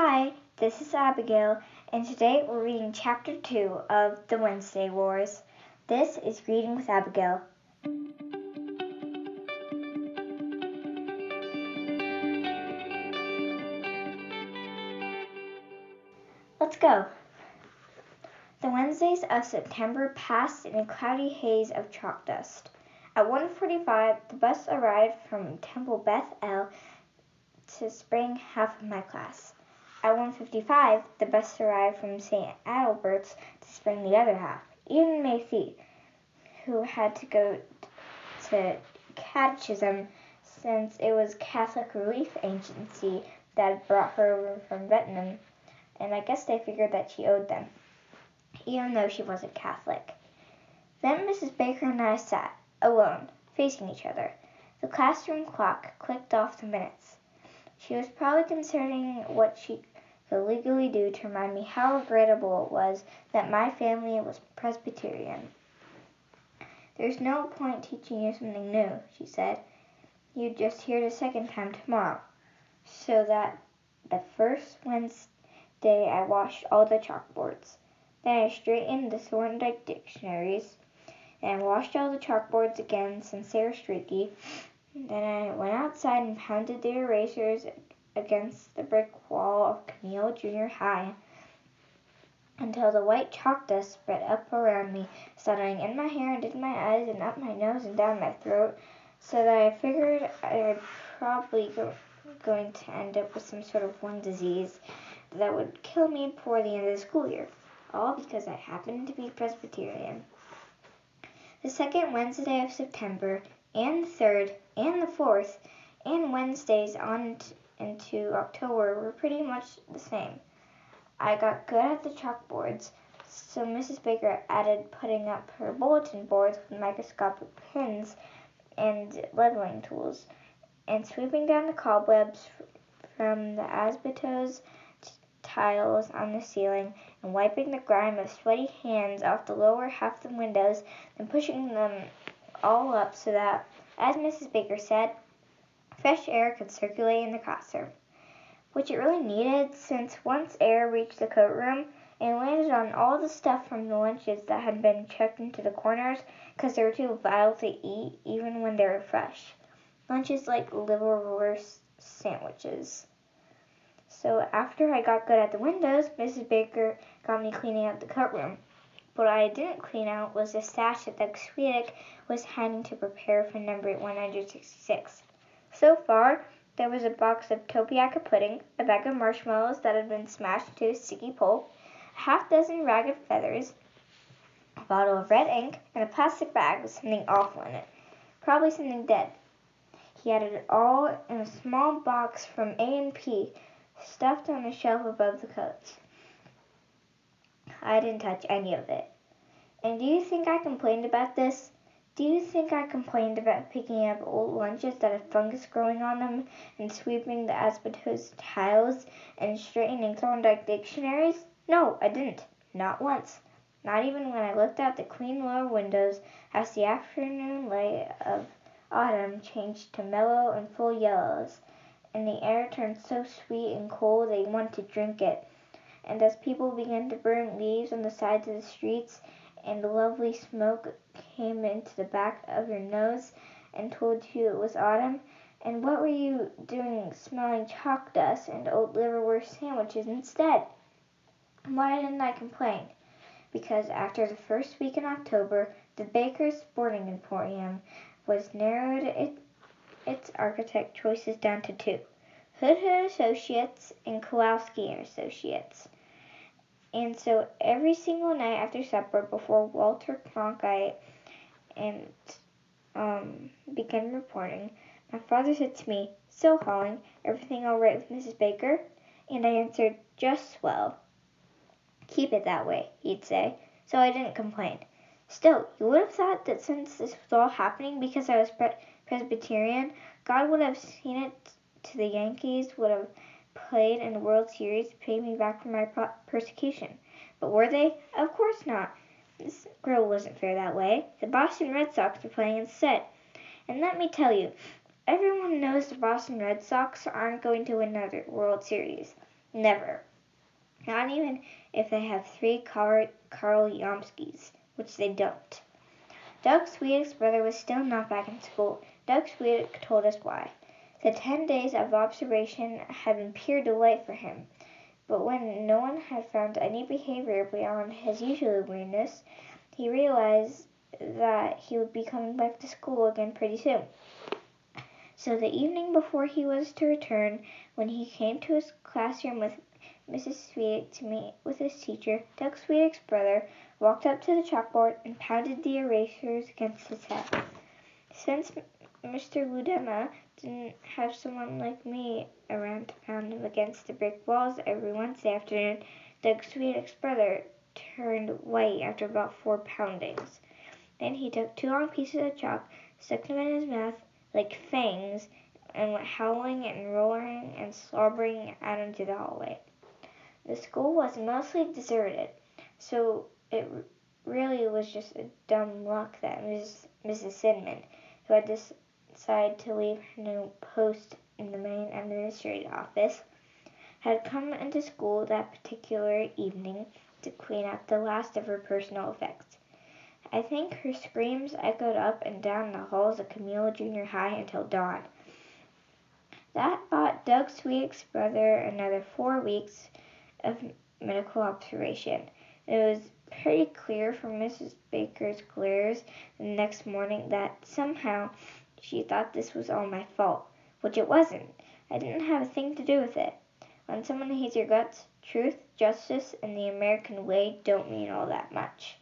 Hi, this is Abigail, and today we're reading Chapter 2 of The Wednesday Wars. This is Reading with Abigail. Let's go. The Wednesdays of September passed in a cloudy haze of chalk dust. At 1.45, the bus arrived from Temple Beth El to bring half of my class. At 1.55, the bus arrived from St. Adalbert's to spring the other half. Even Mai Thi, who had to go to catechism since it was Catholic Relief Agency that brought her over from Vietnam, and I guess they figured that she owed them, even though she wasn't Catholic. Then Mrs. Baker and I sat, alone, facing each other. The classroom clock clicked off the minutes. She was probably considering what she could legally do to remind me how regrettable it was that my family was Presbyterian. There's no point teaching you something new, she said. You'd just hear it a second time tomorrow. So that the first Wednesday I washed all the chalkboards. Then I straightened the Thorndike dictionaries and washed all the chalkboards again since they were streaky. Then I went outside and pounded the erasers against the brick wall of Camillo Junior High until the white chalk dust spread up around me, settling in my hair and in my eyes and up my nose and down my throat, so that I figured I was probably go- going to end up with some sort of lung disease that would kill me before the end of the school year, all because I happened to be Presbyterian. The second Wednesday of September, and the third, and the fourth, and Wednesdays on into October were pretty much the same. I got good at the chalkboards, so Mrs. Baker added putting up her bulletin boards with microscopic pins and leveling tools, and sweeping down the cobwebs from the asbestos tiles on the ceiling, and wiping the grime of sweaty hands off the lower half of the windows, then pushing them all up so that, as Mrs. Baker said, fresh air could circulate in the classroom, which it really needed since once air reached the coat room and landed on all the stuff from the lunches that had been chucked into the corners because they were too vile to eat even when they were fresh. Lunches like liverwurst sandwiches. So after I got good at the windows, Mrs. Baker got me cleaning out the coat room. What I didn't clean out was the stash that the Swieteck was hiding to prepare for number 166. So far, there was a box of Tapioca pudding, a bag of marshmallows that had been smashed to a sticky pulp, a half dozen ragged feathers, a bottle of red ink, and a plastic bag with something awful in it. Probably something dead. He had it all in a small box from A&P, stuffed on a shelf above the coats. I didn't touch any of it. And do you think I complained about this? Do you think I complained about picking up old lunches that had fungus growing on them and sweeping the asbestos tiles and straightening Thorndike dictionaries? No, I didn't. Not once. Not even when I looked out the clean lower windows as the afternoon light of autumn changed to mellow and full yellows, and the air turned so sweet and cold that you wanted to drink it. And as people began to burn leaves on the sides of the streets, and the lovely smoke came into the back of your nose and told you it was autumn? And what were you doing smelling chalk dust and old liverwurst sandwiches instead? Why didn't I complain? Because after the first week in October, the Baker's Sporting Emporium was narrowed it, its architect choices down to two Hoodhood Associates and Kowalski and Associates. And so every single night after supper, before Walter Cronkite and um, began reporting, my father said to me, "So, Holling, everything all right with Mrs. Baker?" And I answered, "Just swell." "Keep it that way," he'd say. So I didn't complain. Still, you would have thought that since this was all happening because I was pre- Presbyterian, God would have seen it to the Yankees would have played in the World Series pay me back for my persecution. But were they? Of course not. This girl wasn't fair that way. The Boston Red Sox were playing instead. And let me tell you, everyone knows the Boston Red Sox aren't going to win another World Series. Never. Not even if they have three Carl, Carl Yastrzemskis, which they don't. Doug Swieteck's brother was still not back in school. Doug Swieteck told us why. The ten days of observation had been pure delight for him. But when no one had found any behavior beyond his usual weirdness, he realized that he would be coming back to school again pretty soon. So the evening before he was to return, when he came to his classroom with Mrs. Swieteck to meet with his teacher, Doug Swieteck's brother walked up to the chalkboard and pounded the erasers against his head. Since Mr. Ludema didn't have someone like me around to pound him against the brick walls every Wednesday afternoon, Doug Swieteck's brother turned white after about four poundings. Then he took two long pieces of chalk, stuck them in his mouth like fangs, and went howling and roaring and slobbering out into the hallway. The school was mostly deserted, so it really was just a dumb luck that Mrs. Mrs. Sidman, who had decided to leave her new post in the main administrative office, had come into school that particular evening to clean up the last of her personal effects. I think her screams echoed up and down the halls of Camillo Junior High until dawn. That bought Doug Sweet's brother another four weeks of medical observation. It was pretty clear from Mrs. Baker's glares the next morning that somehow she thought this was all my fault, which it wasn't. I didn't have a thing to do with it. When someone hates your guts, truth, justice, and the American way don't mean all that much.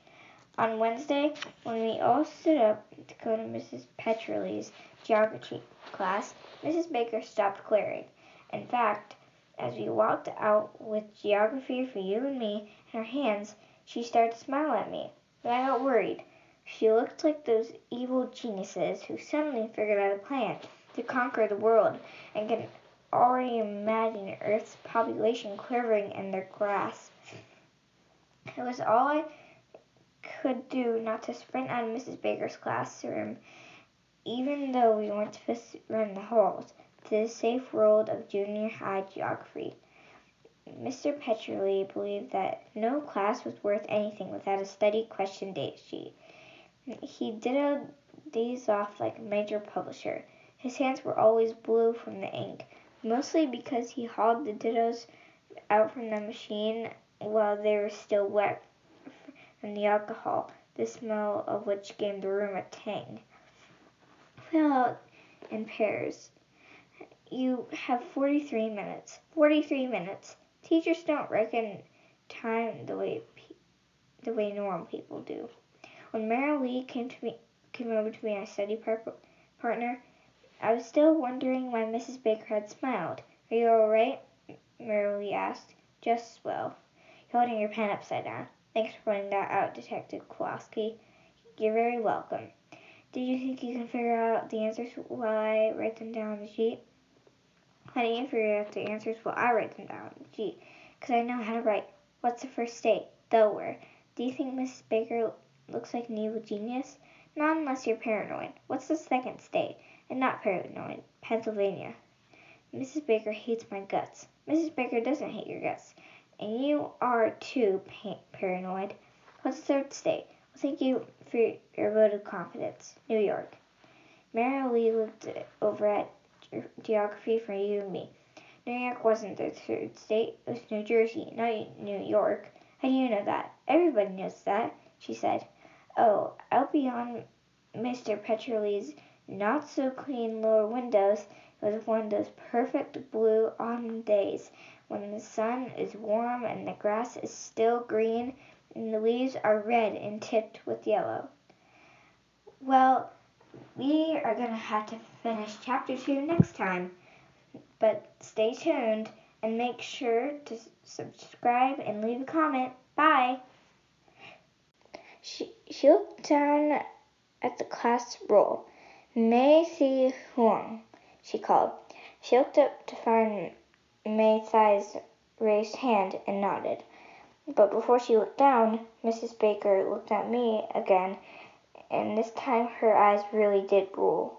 On Wednesday, when we all stood up to go to Mrs. Petrelli's geography class, Mrs. Baker stopped glaring. In fact, as we walked out with geography for you and me in our hands, she started to smile at me. But I got worried. She looked like those evil geniuses who suddenly figured out a plan to conquer the world and can already imagine Earth's population quivering in their grasp. It was all I could do not to sprint out of Mrs. Baker's classroom, even though we weren't supposed to run the halls, to the safe world of junior high geography. Mr. Petrelli believed that no class was worth anything without a study question date sheet. He dittoed these off like a major publisher. His hands were always blue from the ink, mostly because he hauled the dittos out from the machine while they were still wet and the alcohol, the smell of which gave the room a tang. Fill out in pairs. You have 43 minutes. 43 minutes. Teachers don't reckon time the way the way normal people do. When Meryl Lee came to me came over to me as study par- partner, I was still wondering why Mrs. Baker had smiled. Are you all right? Meryl Lee asked. Just well. You're holding your pen upside down. Thanks for pointing that out, Detective Kowalski. You're very welcome. Did you think you can figure out the answers while I write them down on the sheet? How do you out the answers while I write them down sheet? Because I know how to write. What's the first state? Delaware. Do you think Mrs. Baker looks like an evil genius? Not unless you're paranoid. What's the second state? And not paranoid. Pennsylvania. Mrs. Baker hates my guts. Mrs. Baker doesn't hate your guts. And you are too paranoid. What's the third state? Well, thank you for your vote of confidence. New York. Meryl Lee looked over at geography for you and me. New York wasn't the third state. It was New Jersey, not New York. How do you know that? Everybody knows that, she said. Oh, out beyond Mr. Petrelli's not so clean lower windows was one of those perfect blue autumn days when the sun is warm and the grass is still green and the leaves are red and tipped with yellow. Well, we are going to have to finish chapter 2 next time, but stay tuned and make sure to subscribe and leave a comment. Bye! She, she looked down at the class roll. Mai Thi Huong, she called. She looked up to find Mai Thi's raised hand and nodded. But before she looked down, Mrs. Baker looked at me again, and this time her eyes really did rule.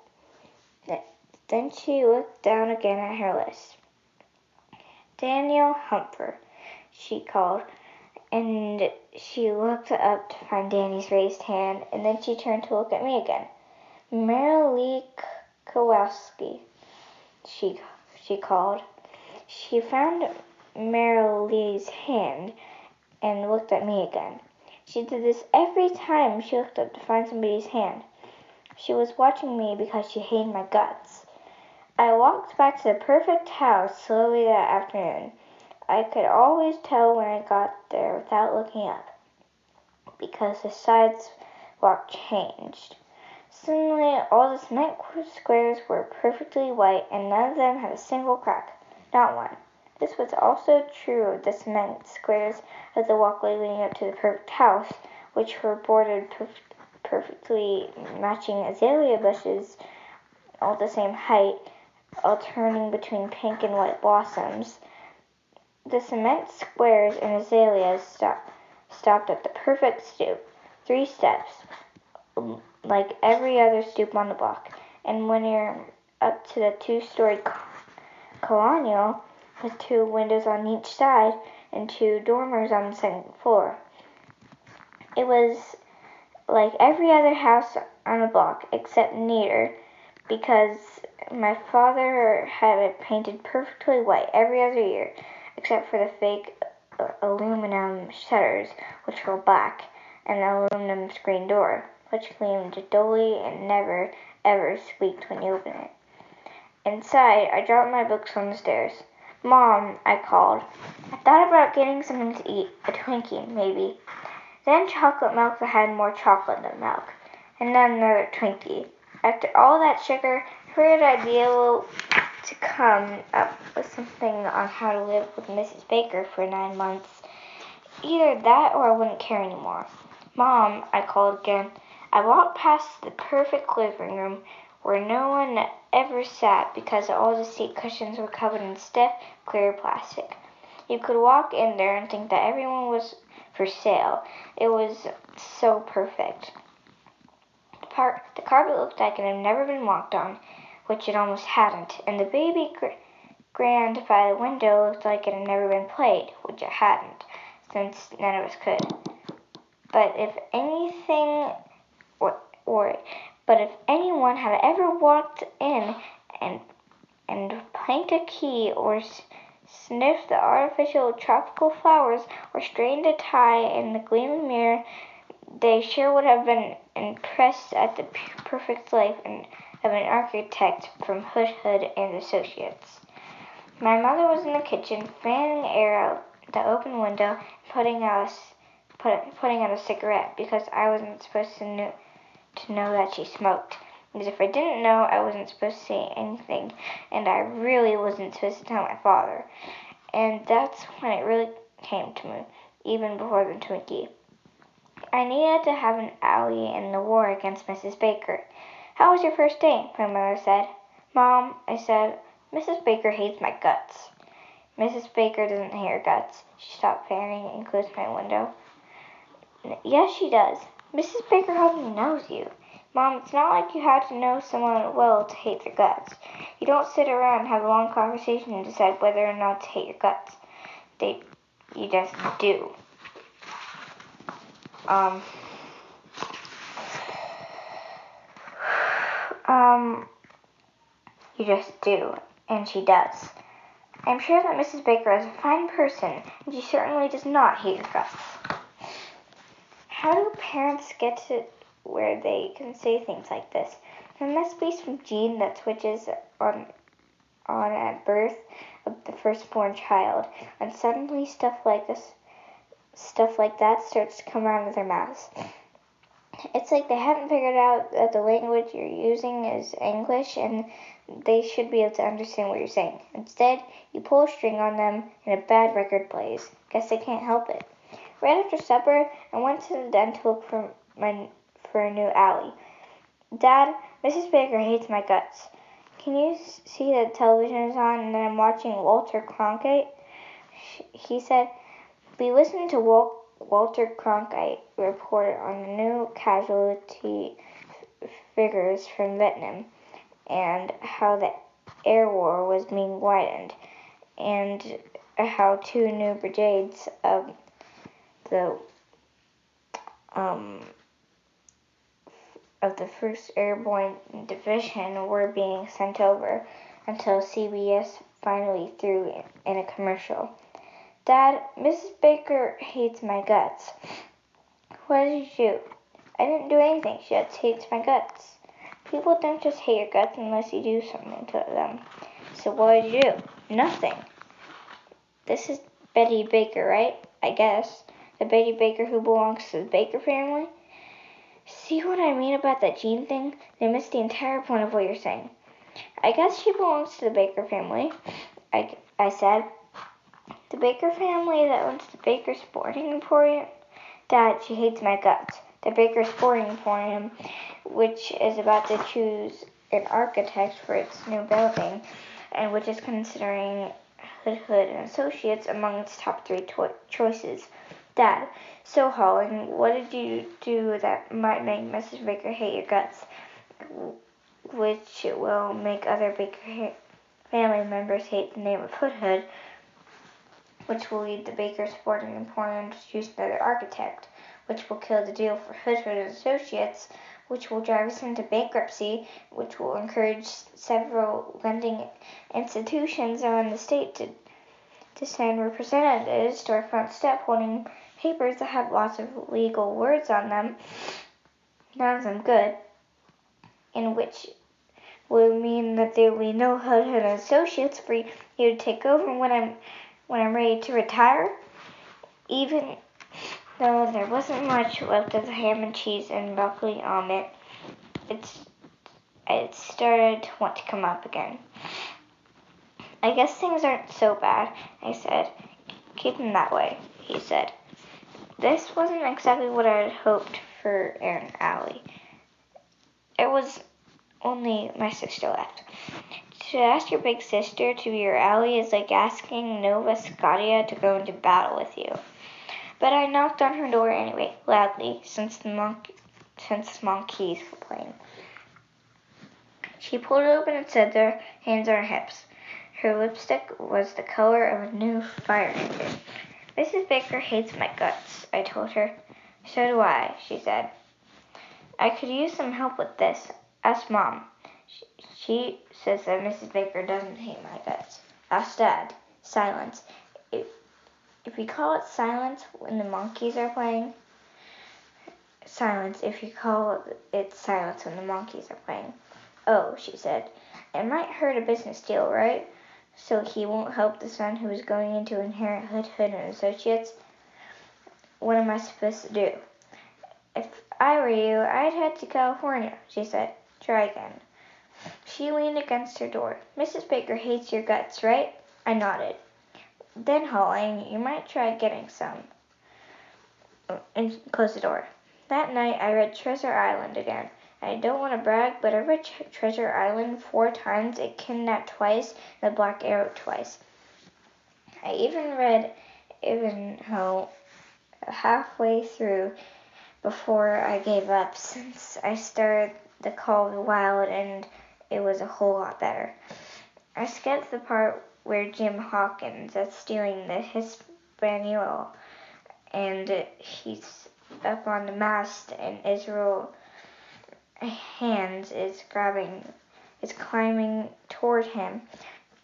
Then she looked down again at her list. Daniel Hupfer, she called, and she looked up to find Danny's raised hand, and then she turned to look at me again. Meryl Lee Kowalski, she, she called. She found Meryl Lee's hand and looked at me again. She did this every time she looked up to find somebody's hand. She was watching me because she hated my guts. I walked back to the perfect house slowly that afternoon. I could always tell when I got there without looking up, because the sidewalk changed. Suddenly, all the cement squares were perfectly white, and none of them had a single crack. Not one. This was also true of the cement squares of the walkway leading up to the perfect house, which were bordered perf- perfectly matching azalea bushes, all the same height, alternating between pink and white blossoms. The cement squares and azaleas stop, stopped at the perfect stoop, three steps, like every other stoop on the block. And when you're up to the two-story colonial with two windows on each side and two dormers on the second floor. It was like every other house on the block, except neater, because my father had it painted perfectly white every other year, except for the fake uh, aluminum shutters, which were black, and the aluminum screen door, which gleamed dully and never, ever squeaked when you opened it. Inside, I dropped my books on the stairs. Mom, I called. I thought about getting something to eat, a Twinkie, maybe. Then chocolate milk that had more chocolate than milk, and then another Twinkie. After all that sugar, figured I'd be able to come up with something on how to live with Mrs. Baker for nine months. Either that or I wouldn't care anymore. Mom, I called again. I walked past the perfect living room where no one ever sat because all the seat cushions were covered in stiff, clear plastic. You could walk in there and think that everyone was for sale. It was so perfect. The, par- the carpet looked like it had never been walked on, which it almost hadn't, and the baby gr- grand by the window looked like it had never been played, which it hadn't, since none of us could. But if anything, or, or but if anyone had ever walked in and and planked a key or sniffed the artificial tropical flowers or strained a tie in the gleaming mirror, they sure would have been impressed at the perfect life of an architect from Hood Hood and Associates. My mother was in the kitchen, fanning air out the open window, putting out a, put, putting out a cigarette because I wasn't supposed to know, to know that she smoked. Because if I didn't know, I wasn't supposed to say anything, and I really wasn't supposed to tell my father. And that's when it really came to me, even before the Twinkie. I needed to have an ally in the war against Mrs. Baker. How was your first day? My mother said. Mom, I said, Mrs. Baker hates my guts. Mrs. Baker doesn't hate her guts. She stopped fanning and closed my window. Yes, she does. Mrs. Baker hardly knows you. Mom, it's not like you have to know someone well to hate their guts. You don't sit around and have a long conversation and decide whether or not to hate your guts. They, you just do. Um, um, you just do, and she does. I'm sure that Mrs. Baker is a fine person, and she certainly does not hate your guts. How do parents get to where they can say things like this. There must be some gene that switches on on at birth of the firstborn child, and suddenly stuff like this stuff like that starts to come out of their mouths. It's like they haven't figured out that the language you're using is English and they should be able to understand what you're saying. Instead, you pull a string on them and a bad record plays. Guess they can't help it. Right after supper, I went to the den to look for my for a new alley. Dad, Mrs. Baker hates my guts. Can you see that television is on and I'm watching Walter Cronkite? He said, We listened to Wal- Walter Cronkite report on the new casualty figures from Vietnam and how the air war was being widened. And how two new brigades of the um, of the First Airborne Division were being sent over until CBS finally threw in a commercial. Dad, Mrs. Baker hates my guts. What did you do? I didn't do anything. She just hates my guts. People don't just hate your guts unless you do something to them. So what did you do? Nothing. This is Betty Baker, right? I guess. The Betty Baker who belongs to the Baker family? See what I mean about that gene thing? They missed the entire point of what you're saying. I guess she belongs to the Baker family, I, I said. The Baker family that owns the Baker Sporting Emporium? Dad, she hates my guts. The Baker Sporting Emporium, which is about to choose an architect for its new building, and which is considering Hoodhood and Associates among its top three to- choices. Dad, so Holling, what did you do that might make Mrs. Baker hate your guts? Which will make other Baker family members hate the name of Hoodhood, which will lead the Baker Sporting Emporium to choose another architect, which will kill the deal for Hoodhood and Associates, which will drive us into bankruptcy, which will encourage several lending institutions around the state to, to send representatives to our front step holding papers that have lots of legal words on them, none of them good, in which would mean that there will be no Hoodhood Associates for you to take over when I'm when I'm ready to retire. Even though there wasn't much left of the ham and cheese and broccoli omelet, it's it started to want to come up again. I guess things aren't so bad, I said. Keep them that way, he said. This wasn't exactly what I had hoped for Aunt Allie. It was only my sister left. To ask your big sister to be your ally is like asking Nova Scotia to go into battle with you. But I knocked on her door anyway, loudly, since the monk, since Monkees were playing. She pulled it open and stood there, hands on her hips. Her lipstick was the color of a new fire engine. Mrs. Baker hates my guts, I told her. So do I, she said. I could use some help with this. Ask Mom. She says that Mrs. Baker doesn't hate my guts. Ask Dad. Silence. If, if you call it silence when the Monkees are playing, silence if you call it silence when the Monkees are playing. Oh, she said. It might hurt a business deal, right? So he won't help the son who is going into inherit Hoodhood and Associates? What am I supposed to do? If I were you, I'd head to California, she said. Try again. She leaned against her door. Mrs. Baker hates your guts, right? I nodded. Then, Holling, you might try getting some. And close the door. That night, I read Treasure Island again. I don't want to brag, but I read Treasure Island four times, it kidnapped twice, the Black Arrow twice. I even read Ivanhoe oh, halfway through before I gave up, since I started The Call of the Wild and it was a whole lot better. I skipped the part where Jim Hawkins is stealing the Hispaniola and he's up on the mast and Israel hands is grabbing, is climbing toward him,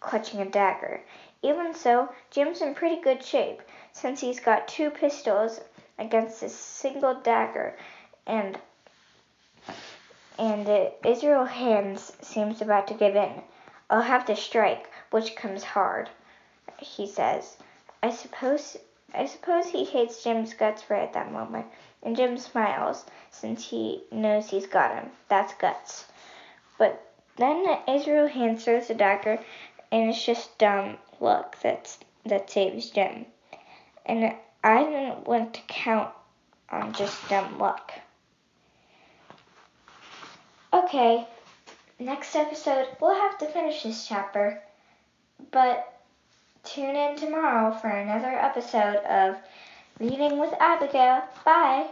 clutching a dagger. Even so, Jim's in pretty good shape, since he's got two pistols against a single dagger, and and Israel Hands seems about to give in. I'll have to strike, which comes hard, he says. I suppose I suppose he hates Jim's guts right at that moment, and Jim smiles since he knows he's got him. That's guts. But then Israel hands throws the dagger, and it's just dumb luck that saves Jim. And I didn't want to count on just dumb luck. Okay, next episode we'll have to finish this chapter, but Tune in tomorrow for another episode of Reading with Abigail. Bye!